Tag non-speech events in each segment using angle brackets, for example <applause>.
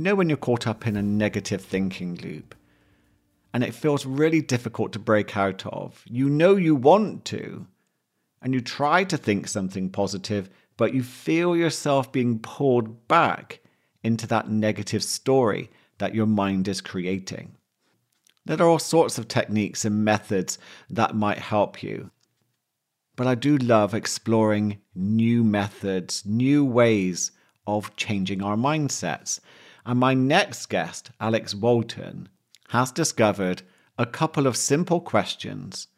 You know, when you're caught up in a negative thinking loop and it feels really difficult to break out of. You know you want to, and you try to think something positive, but you feel yourself being pulled back into that negative story that your mind is creating. There are all sorts of techniques and methods that might help you. But I do love exploring new methods, new ways of changing our mindsets. And my next guest, Alex Walton, has discovered a couple of simple questions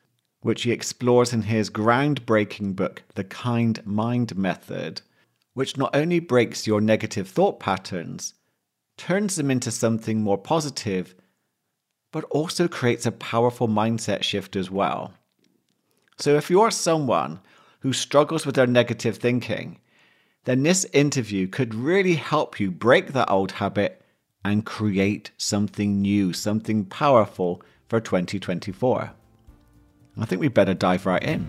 which he explores in his groundbreaking book, The Kind Mind Method, which not only breaks your negative thought patterns, turns them into something more positive, but also creates a powerful mindset shift as well. So, if you're someone who struggles with their negative thinking, then this interview could really help you break that old habit and create something new, something powerful for 2024. I think we better dive right in.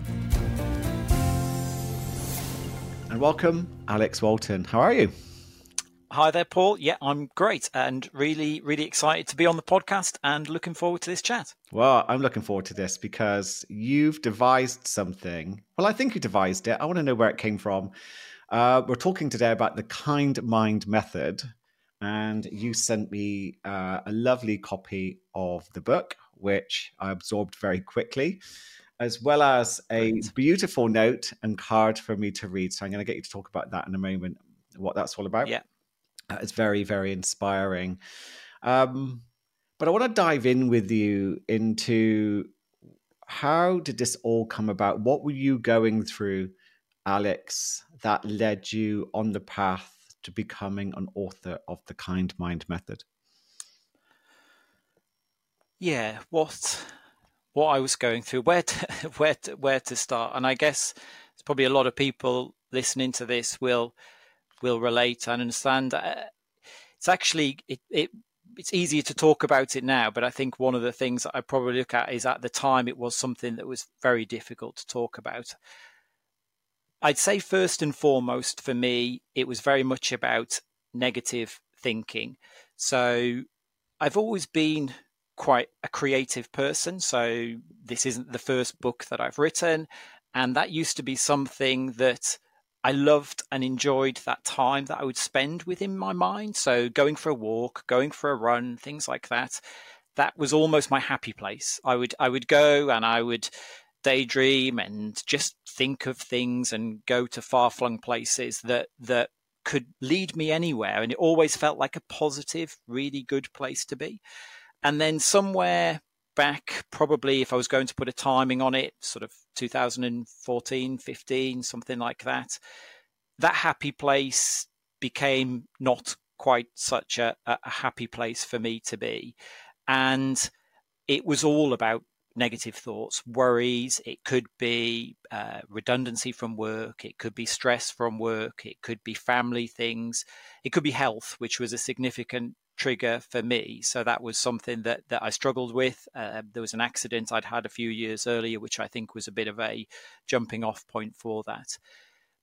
And welcome, Alex Walton. How are you? Hi there, Paul. Yeah, I'm great and really, really excited to be on the podcast and looking forward to this chat. Well, I'm looking forward to this because you've devised something. Well, I think you devised it. I want to know where it came from. Uh, we're talking today about the kind mind method, and you sent me uh, a lovely copy of the book, which I absorbed very quickly, as well as a Great. beautiful note and card for me to read. So I'm going to get you to talk about that in a moment, what that's all about. Yeah. Uh, it's very, very inspiring. Um, but I want to dive in with you into how did this all come about? What were you going through, Alex, that led you on the path to becoming an author of the Kind Mind Method? Yeah, what what I was going through, where to, <laughs> where to, where to start, and I guess it's probably a lot of people listening to this will will relate and understand. Uh, it's actually it, it it's easier to talk about it now, but I think one of the things I probably look at is at the time it was something that was very difficult to talk about. I'd say first and foremost for me, it was very much about negative thinking. So I've always been quite a creative person. So this isn't the first book that I've written. And that used to be something that I loved and enjoyed that time that I would spend within my mind. So going for a walk, going for a run, things like that. That was almost my happy place. I would I would go and I would daydream and just think of things and go to far flung places that that could lead me anywhere. And it always felt like a positive really good place to be. And then somewhere back probably if i was going to put a timing on it sort of 2014 15 something like that that happy place became not quite such a, a happy place for me to be. And it was all about negative thoughts, worries. It could be uh, redundancy from work. It could be stress from work. It could be family things. It could be health, which was a significant trigger for me. So that was something that, that I struggled with. Uh, there was an accident I'd had a few years earlier, which I think was a bit of a jumping off point for that.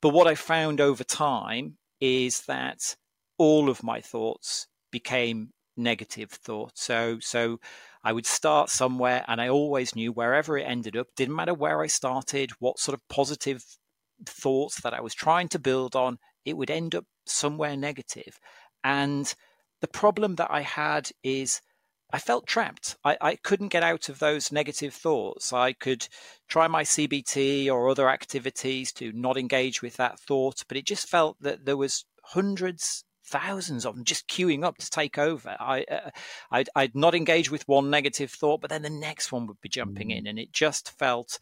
But what I found over time is that all of my thoughts became negative thoughts. So, so I would start somewhere and I always knew wherever it ended up, didn't matter where I started, what sort of positive thoughts that I was trying to build on, it would end up somewhere negative. And the problem that I had is I felt trapped. I, I couldn't get out of those negative thoughts. I could try my CBT or other activities to not engage with that thought, but it just felt that there was hundreds thousands of them just queuing up to take over. I, uh, I'd, I'd not engage with one negative thought, but then the next one would be jumping mm. in, and it just felt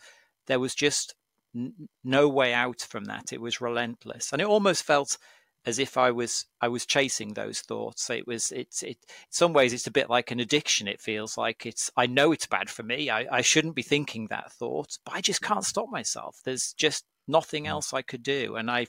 there was just n- no way out from that. It was relentless, and it almost felt as if I was I was chasing those thoughts. It was it's it in some ways it's a bit like an addiction. It feels like it's I know it's bad for me. I, I shouldn't be thinking that thought, but I just can't stop myself. There's just nothing mm. else I could do, and I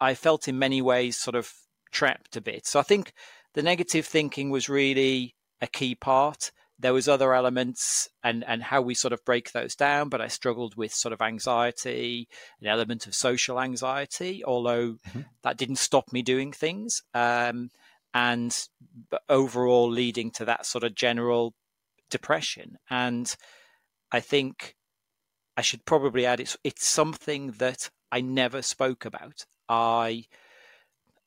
I felt in many ways sort of trapped a bit. So I think the negative thinking was really a key part. There was other elements and and how we sort of break those down, but I struggled with sort of anxiety, an element of social anxiety, although mm-hmm. that didn't stop me doing things. Um, and overall leading to that sort of general depression. And I think I should probably add it's it's something that I never spoke about. I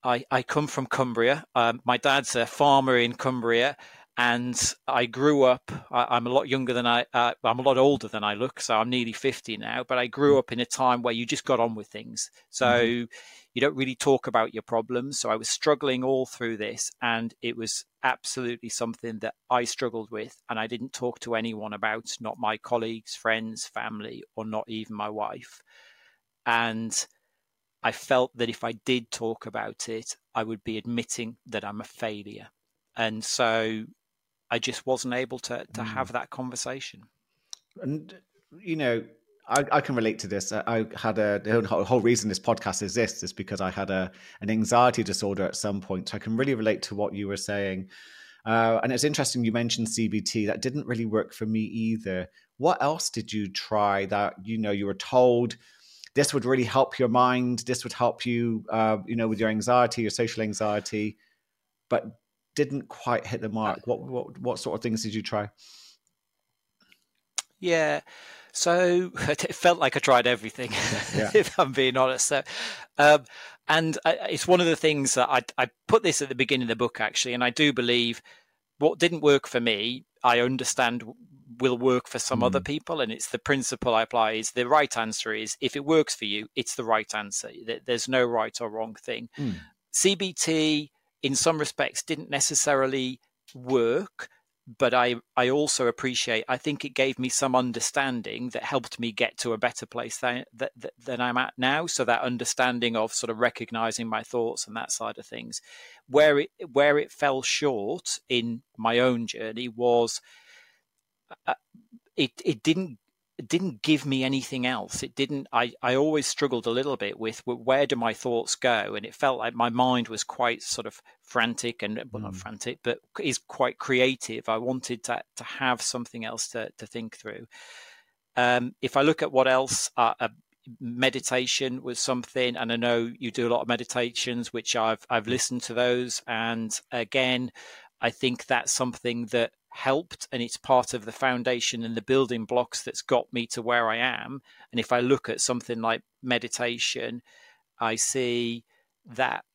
I, I come from Cumbria. Um, my dad's a farmer in Cumbria, and I grew up. I, am a lot younger than I. Uh, I'm a lot older than I look, so I'm nearly 50 now. But I grew up in a time where you just got on with things, so mm-hmm. you don't really talk about your problems. So I was struggling all through this, and it was absolutely something that I struggled with, and I didn't talk to anyone about, not my colleagues, friends, family, or not even my wife. And I felt that if I did talk about it, I would be admitting that I'm a failure. And so I just wasn't able to to mm. have that conversation. And you know, I, I, can relate to this. I had a the whole reason this podcast exists is because I had a an anxiety disorder at some point. So I can really relate to what you were saying. Uh, and it's interesting you mentioned CBT. That didn't really work for me either. What else did you try that you know you were told this would really help your mind? This would help you, uh, you know, with your anxiety, your social anxiety, but didn't quite hit the mark. What what what sort of things did you try? Yeah, so <laughs> it felt like I tried everything, yeah. <laughs> if I'm being honest. So, um, and I, it's one of the things that I, I put this at the beginning of the book actually, and I do believe what didn't work for me, I understand will work for some mm. other people, and it's the principle I apply. Is the right answer is if it works for you, it's the right answer. There's no right or wrong thing. Mm. CBT in some respects didn't necessarily work but I, I also appreciate I think it gave me some understanding that helped me get to a better place than, that, than I'm at now. So that understanding of sort of recognizing my thoughts and that side of things, where it where it fell short in my own journey was uh, it it didn't it didn't give me anything else. It didn't. I, I always struggled a little bit with where do my thoughts go, and it felt like my mind was quite sort of frantic and well, not mm. frantic, but is quite creative. I wanted to to have something else to to think through. Um, if I look at what else, uh, uh, meditation was something, and I know you do a lot of meditations, which I've I've listened to those, and again, I think that's something that helped and it's part of the foundation and the building blocks that's got me to where I am. And if I look at something like meditation, I see that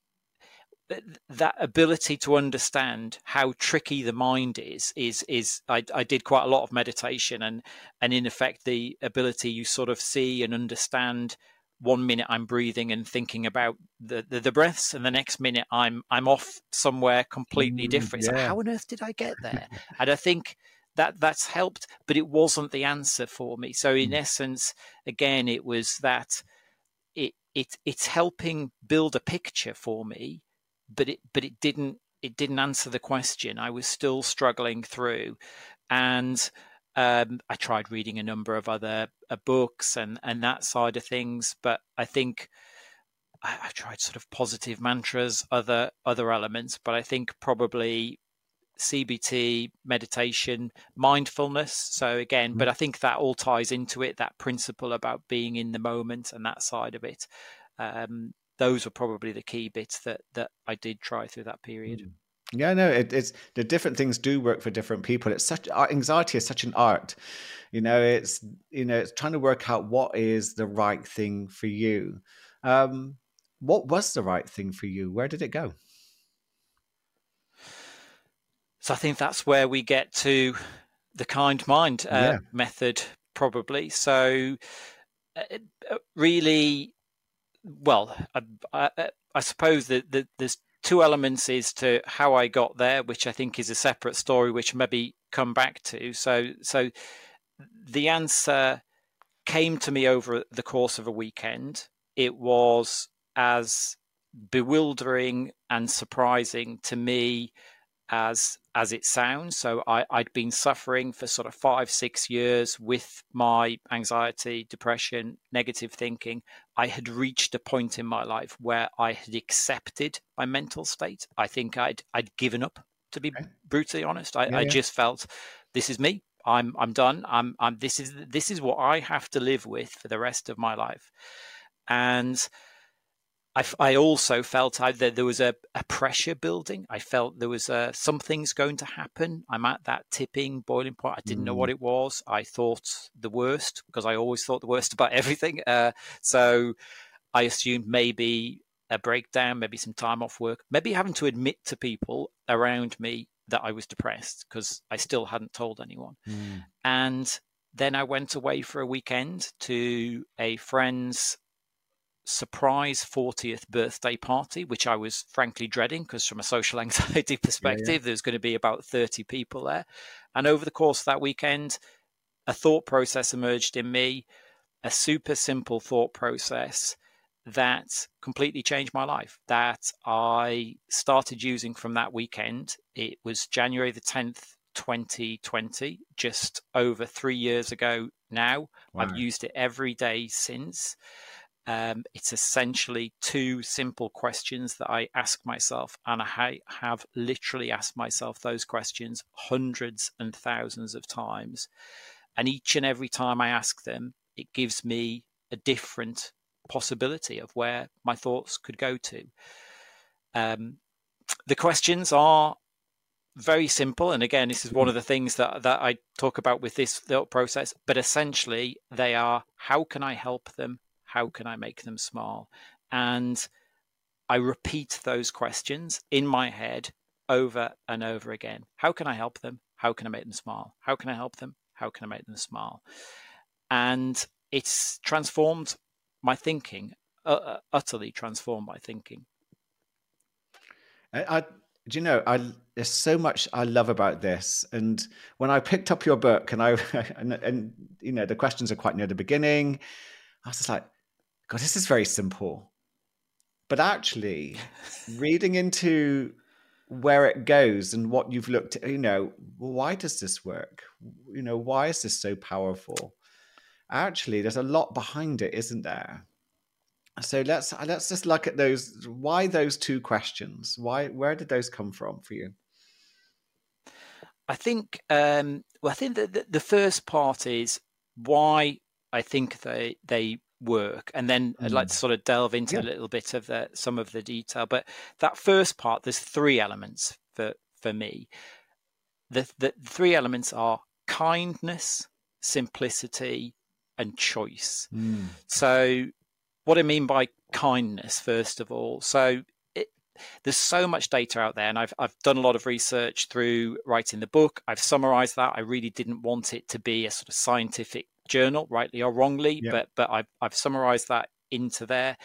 that ability to understand how tricky the mind is is is I, I, did quite a lot of meditation and and in effect the ability you sort of see and understand one minute I'm breathing and thinking about the, the, the, breaths, and the next minute I'm I'm off somewhere completely mm, different. Yeah. So how on earth did I get there? <laughs> and I think that that's helped, but it wasn't the answer for me. So in mm. essence, again, it was that it it it's helping build a picture for me, but it but it didn't it didn't answer the question. I was still struggling through, and um, I tried reading a number of other uh, books and and that side of things, but I think I, tried sort of positive mantras, other other elements, but I think probably CBT, meditation, mindfulness. So again, mm-hmm. but I think that all ties into it. That principle about being in the moment and that side of it. Um, those were probably the key bits that that I did try through that period. Mm-hmm. Yeah, no, it, it's the different things do work for different people. It's such anxiety is such an art, you know. It's you know, it's trying to work out what is the right thing for you. Um, what was the right thing for you? Where did it go? So I think that's where we get to the kind mind uh, yeah. method, probably. So uh, uh really, well, I, I, I suppose that, that there's two elements is to how I got there, which I think is a separate story, which maybe come back to. So, so the answer came to me over the course of a weekend. It was as bewildering and surprising to me as as it sounds. So I, I'd been suffering for sort of five, six years with my anxiety, depression, negative thinking. I had reached a point in my life where I had accepted my mental state. I think I'd I'd given up, to be okay. brutally honest. I, yeah, I just felt this is me. I'm I'm done. I'm I'm this is this is what I have to live with for the rest of my life. And I, I also felt I, that there was a, a, pressure building. I felt there was uh, something's going to happen. I'm at that tipping boiling point. I didn't mm. know what mm. it was. I thought the worst because I always thought the worst <laughs> about everything. Uh, so I assumed maybe a breakdown, maybe some time off work, maybe having to admit to people around me that I was depressed because I still hadn't told anyone. Mm. And then I went away for a weekend to a friend's surprise 40th birthday party, which I was frankly dreading because, from a social <laughs> anxiety perspective, yeah, yeah. there's going to be about 30 people there. And over the course of that weekend, a thought process emerged in me, a super simple thought process that completely changed my life that I started using from that weekend. It was January the 10th, 2020, just over three years ago now. Wow. I've used it every day since. Um, it's essentially two simple questions that I ask myself, and I have literally asked myself those questions hundreds and thousands of times. And each and every time I ask them, it gives me a different possibility of where my thoughts could go to. Um, the questions are very simple, and again, this is one of the things that that I talk about with this thought process. But essentially, they are: how can I help them? How can I make them smile? And I repeat those questions in my head over and over again. How can I help them? How can I make them smile? How can I help them? How can I make them smile? And it's transformed my thinking, uh, utterly transformed my thinking. I, I, do you know, I there's so much I love about this. And when I picked up your book, and I <laughs> and, and you know the questions are quite near the beginning, I was just like, God, this is very simple. But actually, <laughs> reading into where it goes and what you've looked at, you know, why does this work? You know, why is this so powerful? Actually, there's a lot behind it, isn't there? So let's let's just look at those. Why those two questions? Why where did those come from for you? I think um, well, I think that the, the first part is why I think they they work and then mm. i'd like to mm. sort of delve into yeah. a little bit of the, some of the detail but that first part there's three elements for for me the, the three elements are kindness simplicity and choice mm. so what i mean by kindness first of all so there's so much data out there and I've, I've done a lot of research through writing the book i've summarized that i really didn't want it to be a sort of scientific journal, rightly or wrongly, yep. but but I've, I've summarized that into there.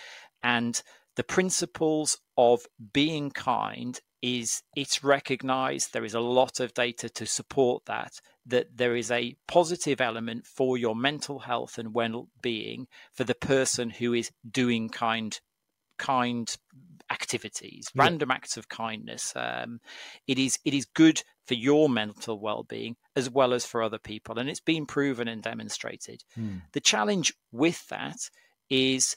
And the principles of being kind is it's recognized there is a lot of data to support that that there is a positive element for your mental health and well-being for the person who is doing kind kind activities, yeah. random acts of kindness. Um, it is it is good for your mental well-being as well as for other people, and it's been proven and demonstrated. Hmm. The challenge with that is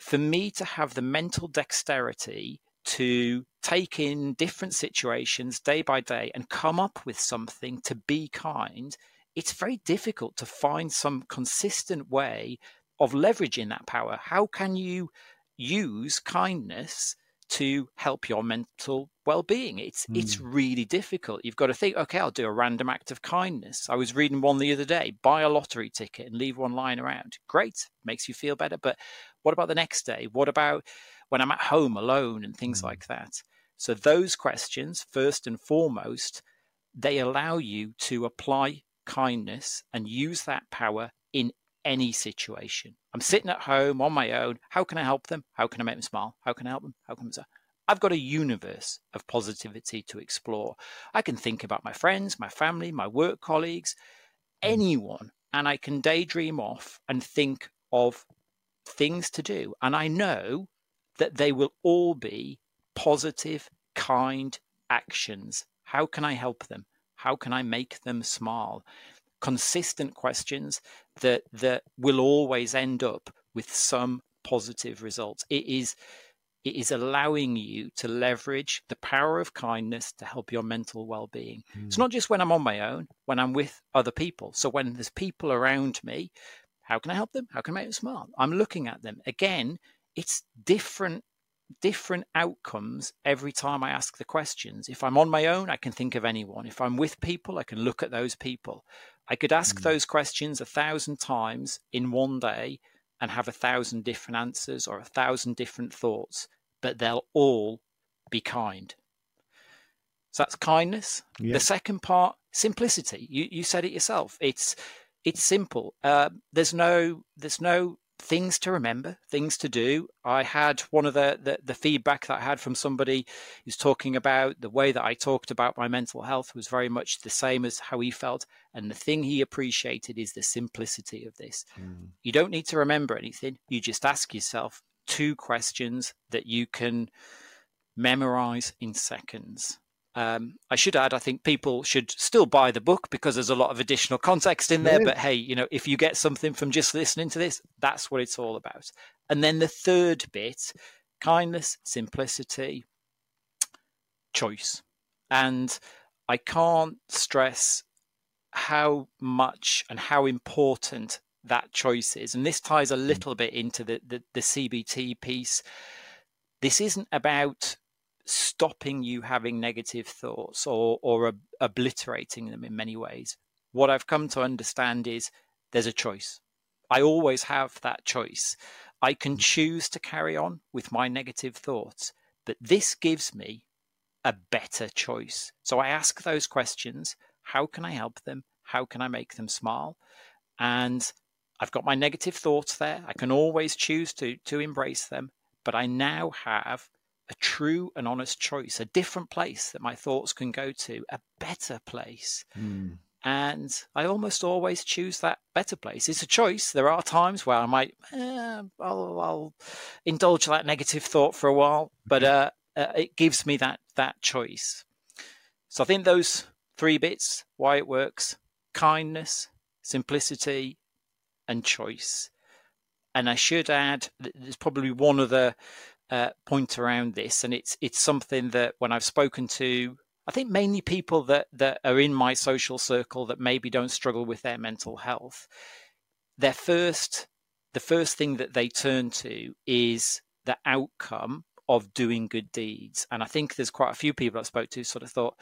for me to have the mental dexterity to take in different situations day by day and come up with something to be kind. It's very difficult to find some consistent way of leveraging that power. How can you use kindness to help your mental well-being it's mm. it's hmm. really difficult you've got to think okay i'll do a random act of kindness i was reading one the other day buy a lottery ticket and leave one lying around great makes you feel better but what about the next day what about when i'm at home alone and things mm. like that so those questions first and foremost they allow you to apply kindness and use that power in any situation. I'm sitting at home on my own. How can I help them? How can I make them smile? How can I help them? How can I? I've got a universe of positivity to explore. I can think about my friends, my family, my work colleagues, mm. anyone, and I can daydream off and think of things to do. And I know that they will all be positive, kind actions. How can I help them? How can I make them smile? Consistent questions that that will always end up with some positive results. It is it is allowing you to leverage the power of kindness to help your mental well-being. Mm. It's hmm. not just when I'm on my own, when I'm with other people. So when there's people around me, how can I help them? How can I make them smile? I'm looking at them. Again, it's different different outcomes every time I ask the questions. If I'm on my own, I can think of anyone. If I'm with people, I can look at those people. I could ask mm. those questions a thousand times in one day and have a thousand different answers or a thousand different thoughts, but they'll all be kind. So that's kindness. Yeah. The second part, simplicity. You you said it yourself. It's it's simple. Uh, there's no there's no things to remember, things to do. I had one of the, the, the feedback that I had from somebody who's talking about the way that I talked about my mental health was very much the same as how he felt. And the thing he appreciated is the simplicity of this. Mm. You don't need to remember anything. You just ask yourself two questions that you can memorize in seconds. Um, I should add, I think people should still buy the book because there's a lot of additional context in there. Really? But hey, you know, if you get something from just listening to this, that's what it's all about. And then the third bit kindness, simplicity, choice. And I can't stress how much and how important that choice is. And this ties a mm. little bit into the, the, the CBT piece. This isn't about stopping you having negative thoughts or, or ob- obliterating them in many ways. What I've come to understand is there's a choice. I always have that choice. I can mm. choose to carry on with my negative thoughts, but this gives me a better choice. So I ask those questions how can I help them? How can I make them smile? And I've got my negative thoughts there. I can always choose to, to embrace them, but I now have a true and honest choice, a different place that my thoughts can go to, a better place. Mm. And I almost always choose that better place. It's a choice. There are times where I might, eh, I'll, I'll, indulge that negative thought for a while, but uh, uh, it gives me that that choice. So I think those three bits, why it works: kindness, simplicity, and choice. And I should add, there's probably one other uh, point around this, and it's it's something that when I've spoken to, I think mainly people that that are in my social circle that maybe don't struggle with their mental health, their first the first thing that they turn to is the outcome of doing good deeds, and I think there's quite a few people I spoke to sort of thought.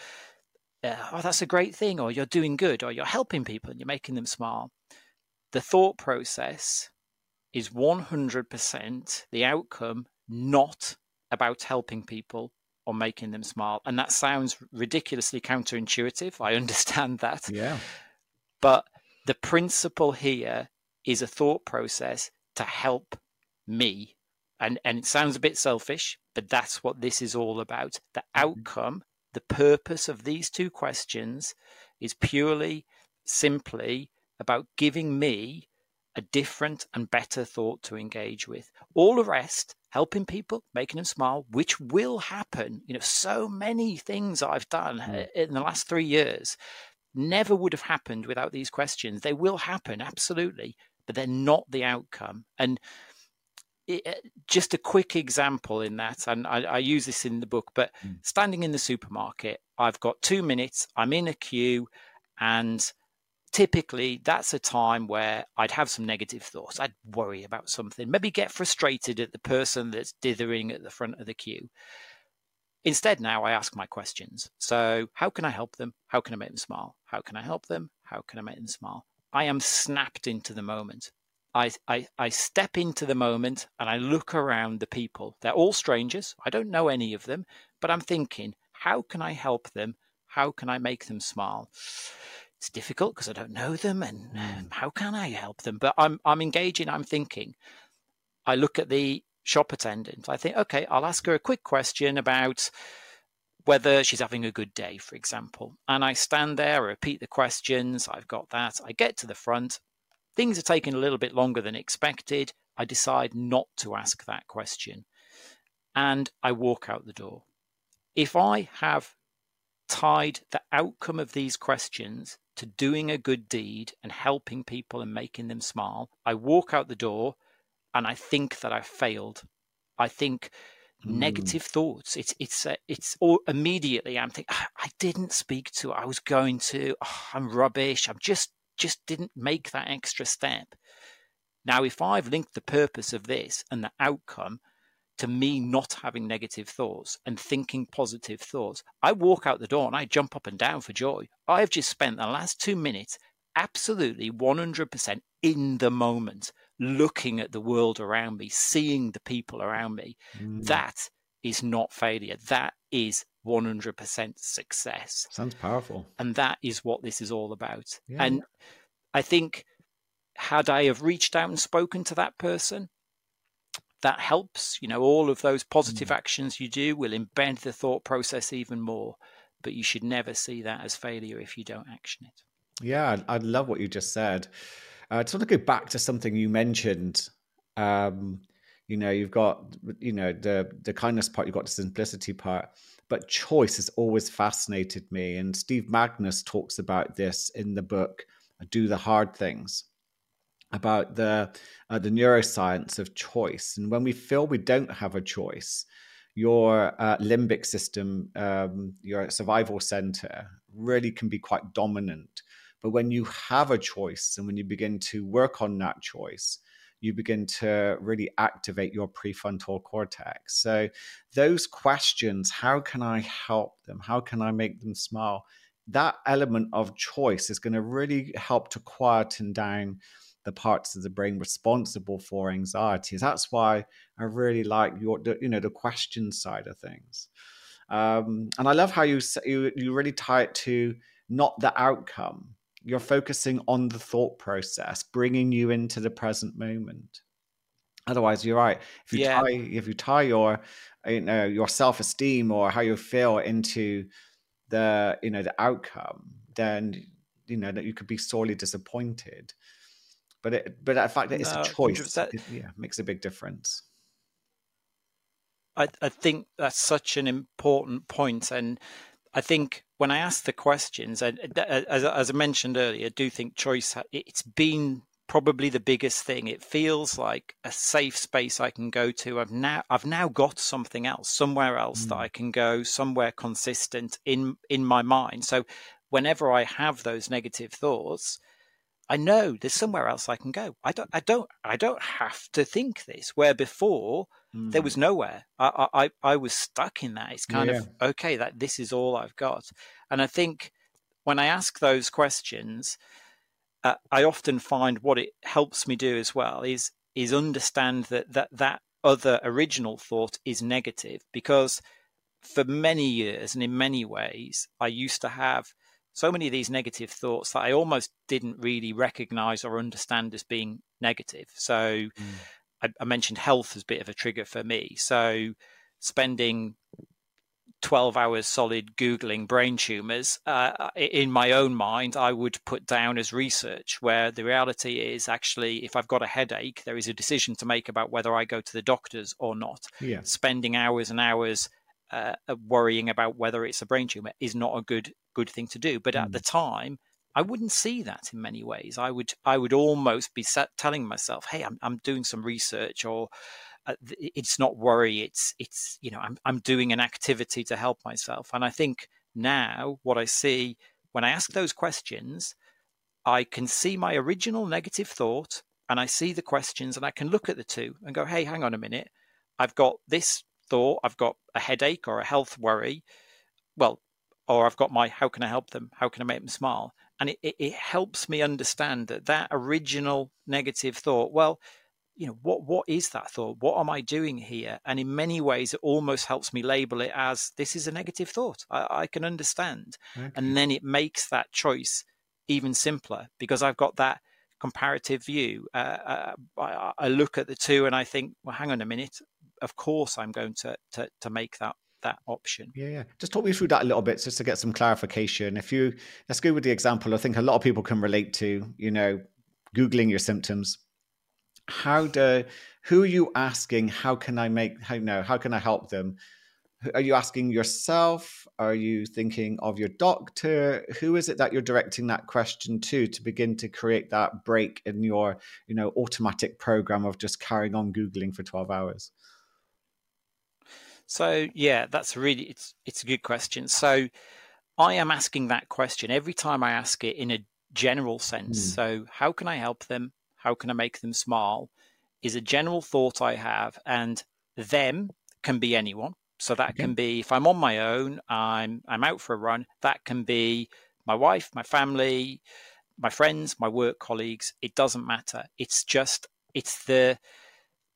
Oh, that's a great thing, or you're doing good, or you're helping people and you're making them smile. The thought process is 100% the outcome not about helping people or making them smile. And that sounds ridiculously counterintuitive. I <laughs> understand that. Yeah. But the principle here is a thought process to help me. And, and it sounds a bit selfish, but that's what this is all about. The mm-hmm. outcome, the purpose of these two questions is purely, simply about giving me a different and better thought to engage with. All the rest helping people, making them smile, which will happen. You know, so many things I've done mm. in the last three years never would have happened without these questions. They will happen, absolutely, but they're not the outcome. And it, eh, just a quick example in that, and I, I use this in the book, but mm. standing in the supermarket, I've got two minutes, I'm in a queue, and typically that's a time where I'd have some negative thoughts. I'd worry about something, maybe get frustrated at the person that's dithering at the front of the queue. Instead, now I ask my questions. So, how can I help them? How can I make them smile? How can I help them? How can I make them smile? I am snapped into the moment. I, I, I step into the moment and I look around the people. They're all strangers. I don't know any of them, but I'm thinking, how can I help them? How can I make them smile? It's difficult because I don't know them, and um, how can I help them? But I'm I'm engaging. I'm thinking. I look at the shop attendant. I think, okay, I'll ask her a quick question about whether she's having a good day, for example. And I stand there, I repeat the questions. I've got that. I get to the front. Things are taking a little bit longer than expected. I decide not to ask that question. And I walk out the door. If I have tied the outcome of these questions to doing a good deed and helping people and making them smile, I walk out the door and I think that I've failed. I think mm. negative thoughts. It's it's uh, it's all immediately I'm thinking ah, I didn't speak to. I was going to. Oh, I'm rubbish. I'm just just didn't make that extra step. Now, if I've linked the purpose of this and the outcome to me not having negative thoughts and thinking positive thoughts, I walk out the door and I jump up and down for joy. I've just spent the last two minutes absolutely 100% in the moment, looking at the world around me, seeing the people around me. Mm. That is not failure. That is 100% success. Sounds powerful. And that is what this is all about. Yeah. And I think, had I have reached out and spoken to that person, that helps. You know, all of those positive mm. actions you do will embed the thought process even more. But you should never see that as failure if you don't action it. Yeah, I love what you just said. Uh, to sort of go back to something you mentioned, um, you know, you've got, you know, the the kindness part, you've got the simplicity part, but choice has always fascinated me. And Steve Magness talks about this in the book, Do the Hard Things about the uh, the neuroscience of choice. And when we feel we don't have a choice, your uh, limbic system, um, your survival center, really can be quite dominant. But when you have a choice and when you begin to work on that choice, you begin to really activate your prefrontal cortex. So, those questions how can I help them? How can I make them smile? That element of choice is going to really help to quieten down the parts of the brain responsible for anxiety. That's why I really like your, the, you know, the question side of things. Um, and I love how you, you you really tie it to not the outcome. You're focusing on the thought process, bringing you into the present moment. Otherwise, you're right. If you yeah. tie if you tie your you know your self esteem or how you feel into the you know the outcome, then you know that you could be sorely disappointed. But it, but the fact that it's no, a choice, it, yeah, makes a big difference. I, I think that's such an important point, and I think when I ask the questions, and as, as I mentioned earlier, I do think choice. It's been probably the biggest thing. It feels like a safe space I can go to. I've now I've now got something else, somewhere else mm. that I can go, somewhere consistent in in my mind. So whenever I have those negative thoughts, I know there's somewhere else I can go. I don't, I don't, I don't have to think this. Where before mm. there was mm. nowhere. I, I, I was stuck in that. It's kind yeah. of okay that this is all I've got. And I think when I ask those questions, uh, I often find what it helps me do as well is is understand that that that other original thought is negative because for many years and in many ways I used to have so many of these negative thoughts that I almost didn't really recognize or understand as being negative. So mm. I, I, mentioned health as a bit of a trigger for me. So spending 12 hours solid Googling brain tumors, uh, in my own mind, I would put down as research, where the reality is actually, if I've got a headache, there is a decision to make about whether I go to the doctors or not. Yeah. Spending hours and hours uh, worrying about whether it's a brain tumor is not a good good thing to do. But mm. at the mm. time, I wouldn't see that in many ways. I would I would almost be set, telling myself, "Hey, I'm I'm doing some research," or uh, "It's not worry. It's it's you know I'm I'm doing an activity to help myself." And I think now what I see when I ask those questions, I can see my original negative thought, and I see the questions, and I can look at the two and go, "Hey, hang on a minute. I've got this thought. I've got a headache or a health worry." Well, or I've got my how can I help them? How can I make them smile? And it, it, it helps me understand that that original negative thought, well, you know, what what is that thought? What am I doing here? And in many ways, it almost helps me label it as this is a negative thought. I, I can understand, okay. and then it makes that choice even simpler because I've got that comparative view. Uh, uh, I, I, look at the two and I think, well, hang on a minute. Of course, I'm going to to, to make that that option. Yeah, yeah. Just talk me through that a little bit just to get some clarification. If you let's go with the example I think a lot of people can relate to, you know, Googling your symptoms. How do who are you asking? How can I make how no, how can I help them? Are you asking yourself? Are you thinking of your doctor? Who is it that you're directing that question to to begin to create that break in your, you know, automatic program of just carrying on Googling for 12 hours? So yeah, that's really it's it's a good question. So I am asking that question every time I ask it in a general sense. Mm. So how can I help them? How can I make them smile? Is a general thought I have, and them can be anyone. So that can be if I'm on my own, I'm I'm out for a run. That can be my wife, my family, my friends, my work colleagues. It doesn't matter. It's just it's the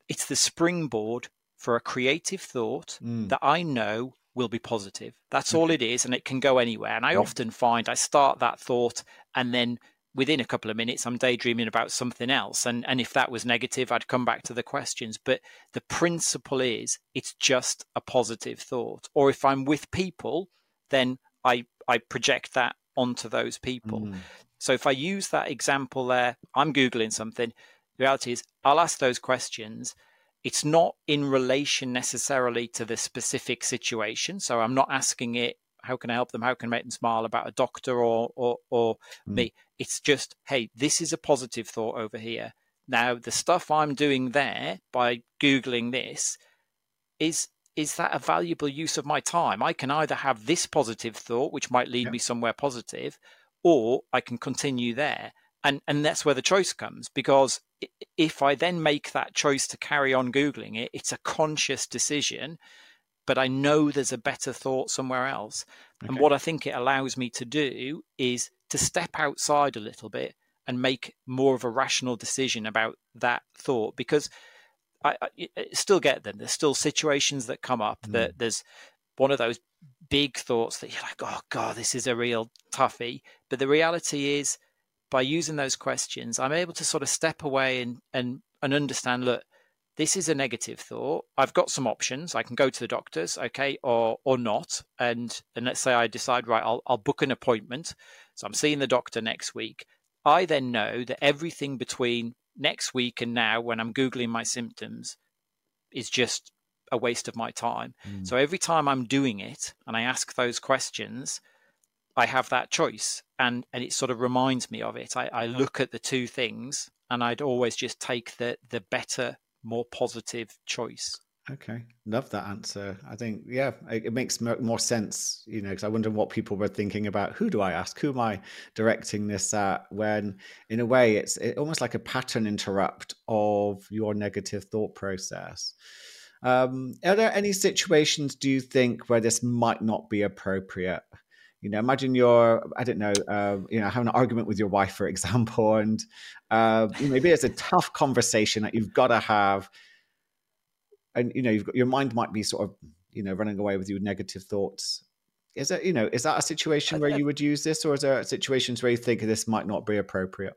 it's the springboard for a creative thought mm. that I know will be positive. That's all it is, and it can go anywhere. And I yeah. often find I start that thought, and then within a couple of minutes, I'm daydreaming about something else. And and if that was negative, I'd come back to the questions. But the principle is, it's just a positive thought. Or if I'm with people, then I I project that onto those people. Mm. So if I use that example there, I'm googling something. The reality is, I'll ask those questions it's not in relation necessarily to the specific situation. So I'm not asking it, how can I help them? How can I make them smile about a doctor or or, or mm. me? It's just, hey, this is a positive thought over here. Now the stuff I'm doing there by googling this is is that a valuable use of my time? I can either have this positive thought, which might lead me somewhere positive, or I can continue there. And and that's where the choice comes because if I then make that choice to carry on Googling it, it's a conscious decision, but I know there's a better thought somewhere else. Okay. And what I think it allows me to do is to step outside a little bit and make more of a rational decision about that thought because I, I still get them. There's still situations that come up mm. that there's one of those big thoughts that you're like, oh God, this is a real toughie. But the reality is, by using those questions, I'm able to sort of step away and and and understand. Look, this is a negative thought. I've got some options. I can go to the doctors, okay, or or not. And and let's say I decide, right, I'll I'll book an appointment. So I'm seeing the doctor next week. I then know that everything between next week and now, when I'm googling my symptoms, is just a waste of my time. Mm. So every time I'm doing it and I ask those questions, I have that choice, and and it sort of reminds me of it. I, I look at the two things, and I'd always just take the the better, more positive choice. Okay, love that answer. I think yeah, it, it makes more sense. You know, because I wonder what people were thinking about. Who do I ask? Who am I directing this at? When in a way, it's it, almost like a pattern interrupt of your negative thought process. Um, are there any situations do you think where this might not be appropriate? You know imagine you're i don't know uh, you know having an argument with your wife for example and uh, maybe it's a tough conversation that you've got to have. And you know you've got, your mind might be sort of you know running away with your negative thoughts. Is that you know is that a situation where you would use this or is there situations where you think this might not be appropriate?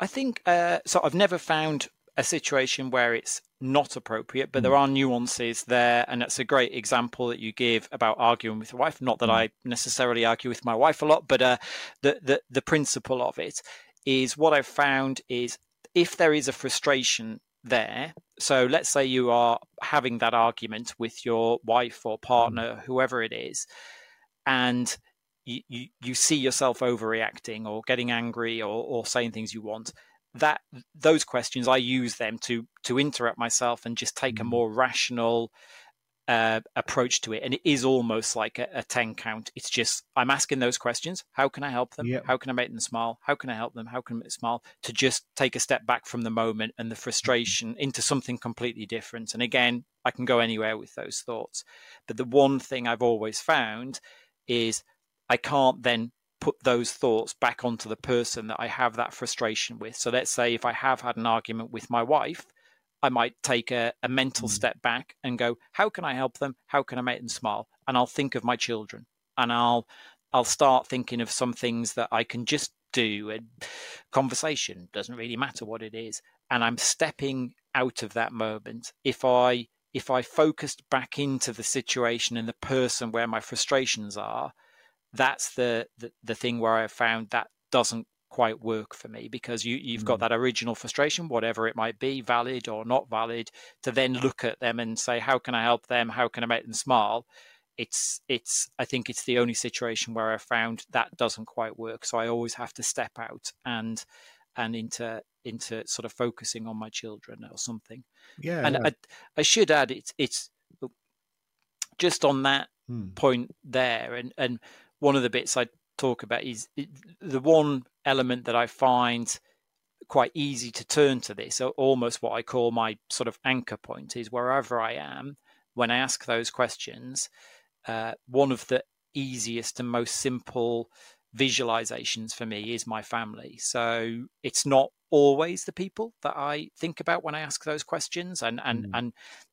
I think uh, so i've never found a situation where it's not appropriate, but there are nuances there. And that's a great example that you give about arguing with your wife. Not that mm. I necessarily argue with my wife a lot, but uh, the, the, the principle of it is what I've found is if there is a frustration there, so let's say you are having that argument with your wife or partner, mm. whoever it is, and you, you, you see yourself overreacting or getting angry or, or saying things you want that those questions I use them to to interrupt myself and just take a mm. more rational uh, approach to it. And it is almost like a, a, 10 count. It's just, I'm asking those questions. How can I help them? Yep. How can I make them smile? How can I help them? How can I make them smile? To just take a step back from the moment and the mm-hmm. frustration into something completely different. And again, I can go anywhere with those thoughts. But the one thing I've always found is I can't then put those thoughts back onto the person that I have that frustration with. So let's say if I have had an argument with my wife, I might take a, a mental mm. step back and go, how can I help them? How can I make them smile? And I'll think of my children and I'll I'll start thinking of some things that I can just do. And conversation doesn't really matter what it is. And I'm stepping out of that moment. If I if I focused back into the situation and the person where my frustrations are, that's the, the, the thing where I found that doesn't quite work for me because you you've mm. got that original frustration whatever it might be valid or not valid to then look at them and say how can i help them how can i make them smile it's it's i think it's the only situation where i found that doesn't quite work so i always have to step out and and into into sort of focusing on my children or something yeah and yeah. I, I should add it's it's just on that hmm. point there and and one of the bits I talk about is the one element that I find quite easy to turn to this. Almost what I call my sort of anchor point is wherever I am when I ask those questions. Uh, one of the easiest and most simple visualizations for me is my family. So it's not always the people that I think about when I ask those questions, and and mm. and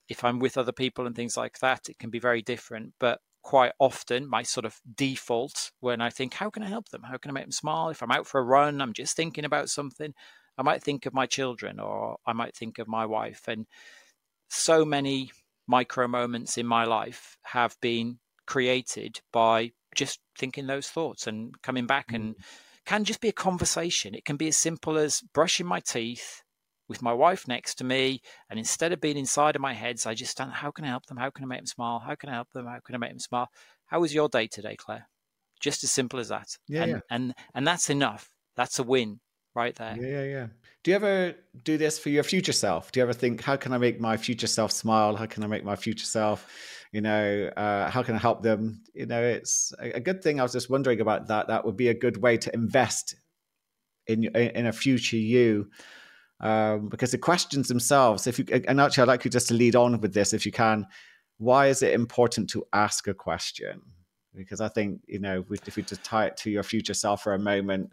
if I'm with other people and things like that, it can be very different. But quite often, my sort of default when I think, how can I help them? How can I make them smile? If I'm out for a run, I'm just thinking about something. I might think of my children, or I might think of my wife, and so many micro moments in my life have been created by just thinking those thoughts and coming back and mm. can just be a conversation. It can be as simple as brushing my teeth with my wife next to me. And instead of being inside of my heads, I just stand, how can I help them? How can I make them smile? How can I help them? How can I make them smile? How was your day today, Claire? Just as simple as that. Yeah. And, yeah. and, and that's enough. That's a win right there. Yeah, yeah, yeah. Do you ever do this for your future self? Do you ever think, how can I make my future self smile? How can I make my future self you know uh, how can i help them you know it's a, a, good thing i was just wondering about that that would be a good way to invest in in a future you um, because the questions themselves if you and actually i'd like you just to lead on with this if you can. Why is it important to ask a question? Because i think you know if we just tie it to your future self for a moment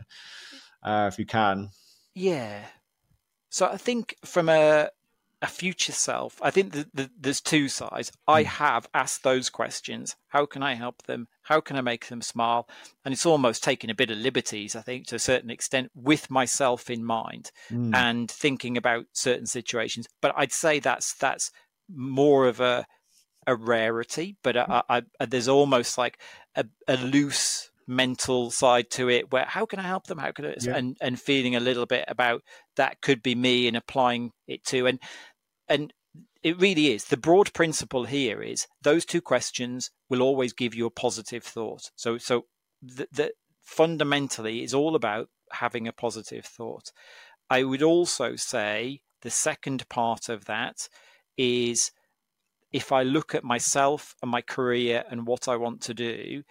uh, if you can. Yeah. So i think from a a future self, I think the, the, there's two sides. I hmm. have asked those questions. How can I help them? How can I make them smile? And it's almost taking a bit of liberties, I think, to a certain extent, with myself in mind mm. and thinking about certain situations. But I'd say that's that's more of a a rarity. But I, I, I, there's almost like a, a loose mental side to it where how can i help them how can i yeah. and and feeling a little bit about that could be me and applying it to and and it really is. The broad principle here is those two questions will always give you a positive thought. So so the, the fundamentally is all about having a positive thought. I would also say the second part of that is if i look at myself and my career and what i want to do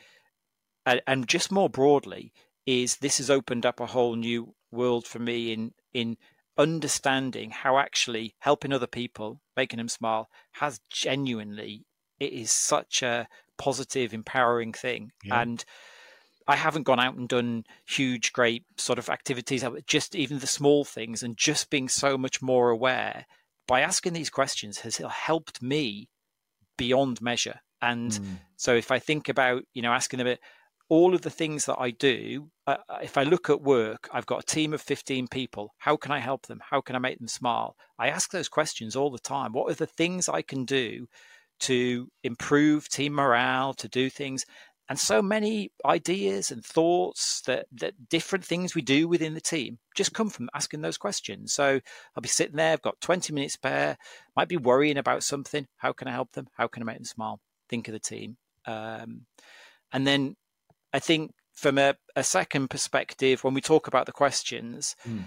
and, and just more broadly, is this has opened up a whole new world for me in in understanding how actually helping other people, making them smile, has genuinely it is such a positive, empowering thing. Yeah. And I haven't gone out and done huge, great sort of activities, just even the small things, and just being so much more aware by asking these questions has helped me beyond measure. And mm. so if I think about, you know, asking them, all of the things that I do, uh, uh, if I look at work, I've got a team of 15 people. How can I help them? How can I make them smile? I ask those questions all the time. What are the things I can do to improve team morale, to do things? And so many ideas and thoughts that, that different things we do within the team just come from asking those questions. So I'll be sitting there, I've got 20 minutes spare, might be worrying about something. How can I help them? How can I make them smile? Think of the team. Um, and then I think from a, a second perspective, when we talk about the questions, mm.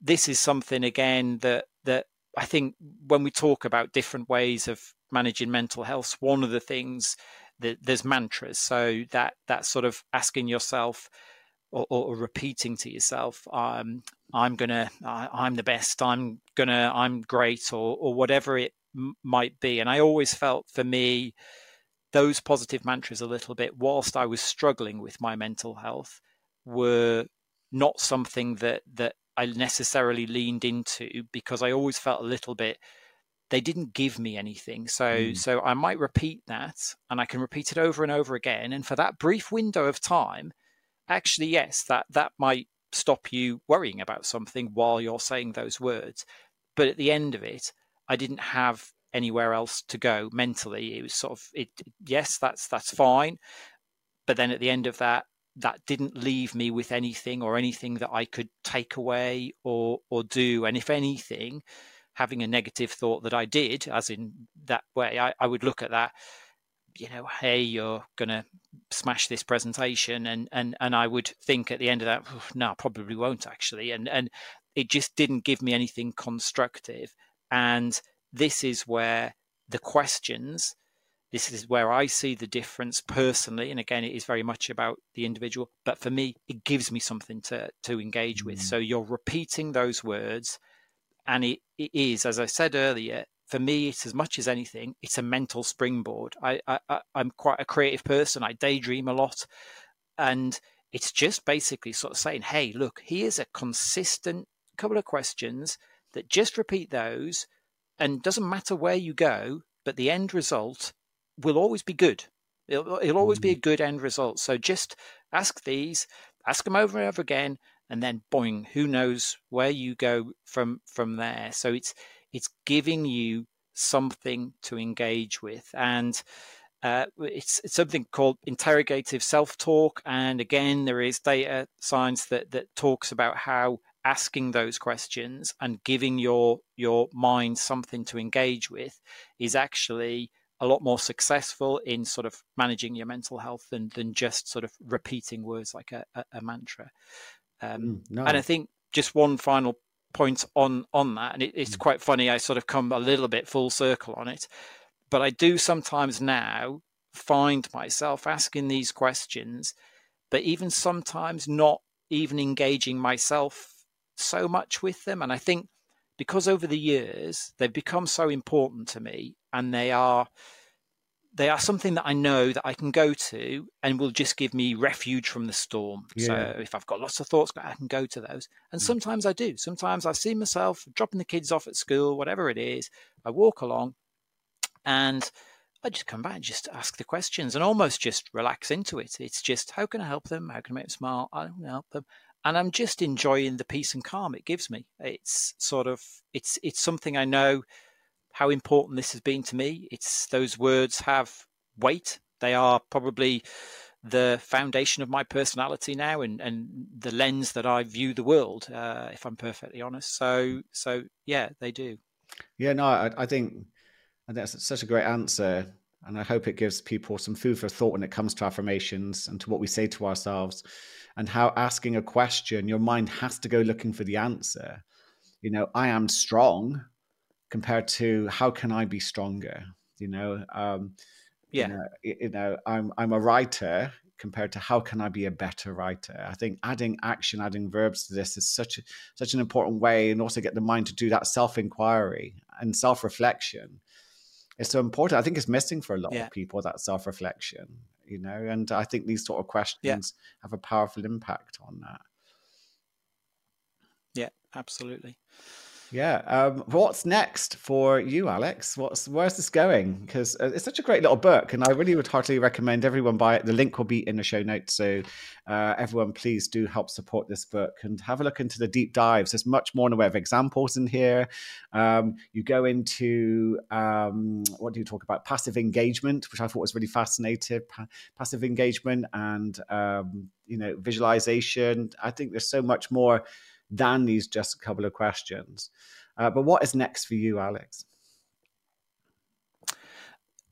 this is something again that that I think when we talk about different ways of managing mental health, one of the things that there's mantras. So that that sort of asking yourself or, or repeating to yourself, um, "I'm gonna, I, am the best. I'm gonna, I'm great," or or whatever it m- might be. And I always felt for me those positive mantras a little bit whilst I was struggling with my mental health were not something that that I necessarily leaned into because I always felt a little bit they didn't give me anything. So mm. so I might repeat that and I can repeat it over and over again and for that brief window of time actually yes that that might stop you worrying about something while you're saying those words but at the end of it I didn't have anywhere else to go mentally. It was sort of it. Yes, that's that's fine, but then at the end of that, that didn't leave me with anything or anything that I could take away or or do. And if anything, having a negative thought that I did, as in that way, I, I would look at that. You know, hey, you're gonna smash this presentation, and and and I would think at the end of that, no, probably won't actually, and and it just didn't give me anything constructive. And this is where the questions this is where I see the difference personally. And again, it is very much about the individual. But for me, it gives me something to to engage with. Mm. So you're repeating those words, and it, it is, as I said earlier, for me, it's as much as anything, it's a mental springboard. I, I I'm quite a creative person. I daydream a lot, and it's just basically sort of saying, "Hey, look, here's a consistent couple of questions that just repeat those, and doesn't matter where you go, but the end result will always be good. It'll, it'll always be a mm. good end result. So just ask these, ask them over and over again, and then boing, who knows where you go from from there. So it's it's giving you something to engage with, and uh, it's, it's something called interrogative self-talk. And again, there is data science that that talks about how asking those questions and giving your your mind something to engage with is actually a lot more successful in sort of managing your mental health than than just sort of repeating words like a, a, a mantra. Um, mm, no. And I think just one final point on on that, and it, it's mm. quite funny. I sort of come a little bit full circle on it, but I do sometimes now find myself asking these questions, but even sometimes not even engaging myself so much with them. And I think because over the years they've become so important to me and they are they are something that I know that I can go to and will just give me refuge from the storm. Yeah. So if I've got lots of thoughts, I can go to those. And mm. sometimes I do. Sometimes I see myself dropping the kids off at school, whatever it is. I walk along and I just come back and just ask the questions and almost just relax into it. It's just how can I help them? How can I make them smile? I want to help them and I'm just enjoying the peace and calm it gives me. It's sort of it's it's something I know how important this has been to me. It's those words have weight. They are probably the foundation of my personality now and, and the lens that I view the world, uh, if I'm perfectly honest. So so yeah, they do. Yeah, no, I, I think I think that's such a great answer. And I hope it gives people some food for thought when it comes to affirmations and to what we say to ourselves and how asking a question, your mind has to go looking for the answer. You know, I am strong compared to how can I be stronger? You know, um, yeah, you know, you know, I'm I'm a writer compared to how can I be a better writer. I think adding action, adding verbs to this is such a, such an important way, and also get the mind to do that self inquiry and self reflection. It's so important. I think it's missing for a lot yeah. of people that self reflection you know and i think these sort of questions yeah. have a powerful impact on that yeah absolutely yeah. Um, what's next for you, Alex? What's where's this going? Because uh, it's such a great little book, and I really would heartily recommend everyone buy it. The link will be in the show notes, so uh, everyone please do help support this book and have a look into the deep dives. There's much more in the way of examples in here. Um, you go into um, what do you talk about? Passive engagement, which I thought was really fascinating. Pa- passive engagement and um, you know visualization. I think there's so much more than these just a couple of questions. Uh, but what is next for you, Alex?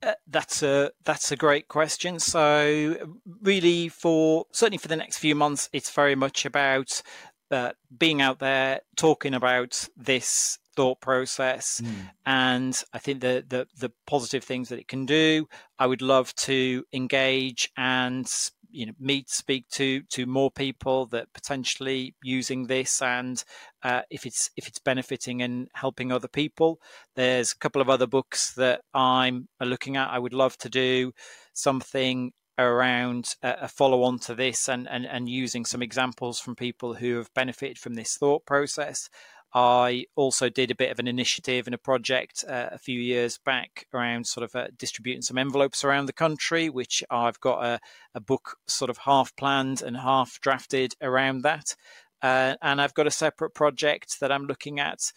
Uh, that's a that's a great question. So, really, for certainly for the next few months, it's very much about uh, being out there talking about this thought process mm. and i think the, the the positive things that it can do i would love to engage and you know meet speak to to more people that potentially using this and uh, if it's if it's benefiting and helping other people. There's a couple of other books that i'm looking at i would love to do something around a follow on to this and, and and using some examples from people who have benefited from this thought process I also did a bit of an initiative and a project uh, a few years back around sort of uh, distributing some envelopes around the country, which I've got a, a book sort of half planned and half drafted around that. Uh, and I've got a separate project that I'm looking at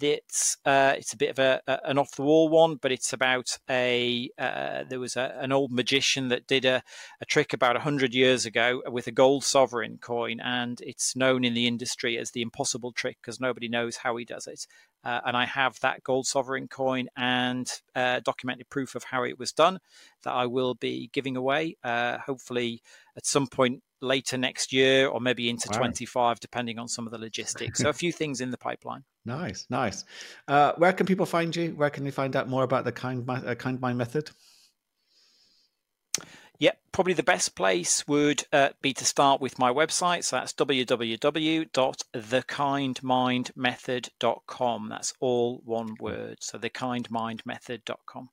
it's uh, it's a bit of a, a, an off the wall one, but it's about a uh, there was a, an old magician that did a, a trick about hundred years ago with a gold sovereign coin, and it's known in the industry as the impossible trick because nobody knows how he does it. Uh, and I have that gold sovereign coin and uh, documented proof of how it was done that I will be giving away, uh, hopefully at some point later next year or maybe into wow. 25, depending on some of the logistics. so a <laughs> few things in the pipeline. Nice, nice. Uh, where can people find you? Where can they find out more about the Kind, uh, kind Mind method? Yep, probably the best place would uh, be to start with my website. So that's www.thekindmindmethod.com. That's all one word. So thekindmindmethod.com.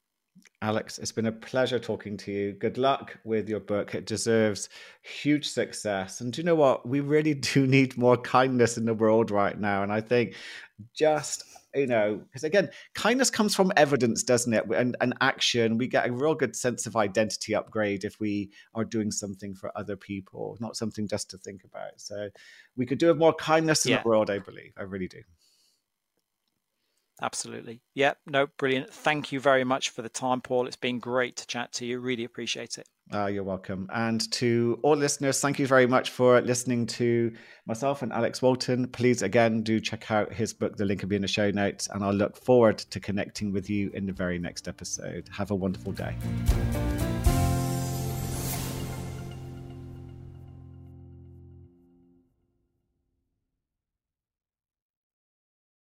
Alex, it's been a pleasure talking to you. Good luck with your book. It deserves huge success. And do you know what? We really <laughs> do need more kindness in the world right now. And I think just you know, because again, kindness comes from evidence, doesn't it? And, and action. We get a real good sense of identity upgrade if we are doing something for other people, not something just to think about. So we could do with more kindness in yeah. the world, I believe. I really do. Absolutely. Yeah, no, brilliant. Thank you very much for the time, Paul. It's been great to chat to you. Really appreciate it. Uh, you're welcome. And to all listeners, thank you very much for listening to myself and Alex Walton. Please, again, do check out his book. The link will be in the show notes. And I'll look forward to connecting with you in the very next episode. Have a wonderful day.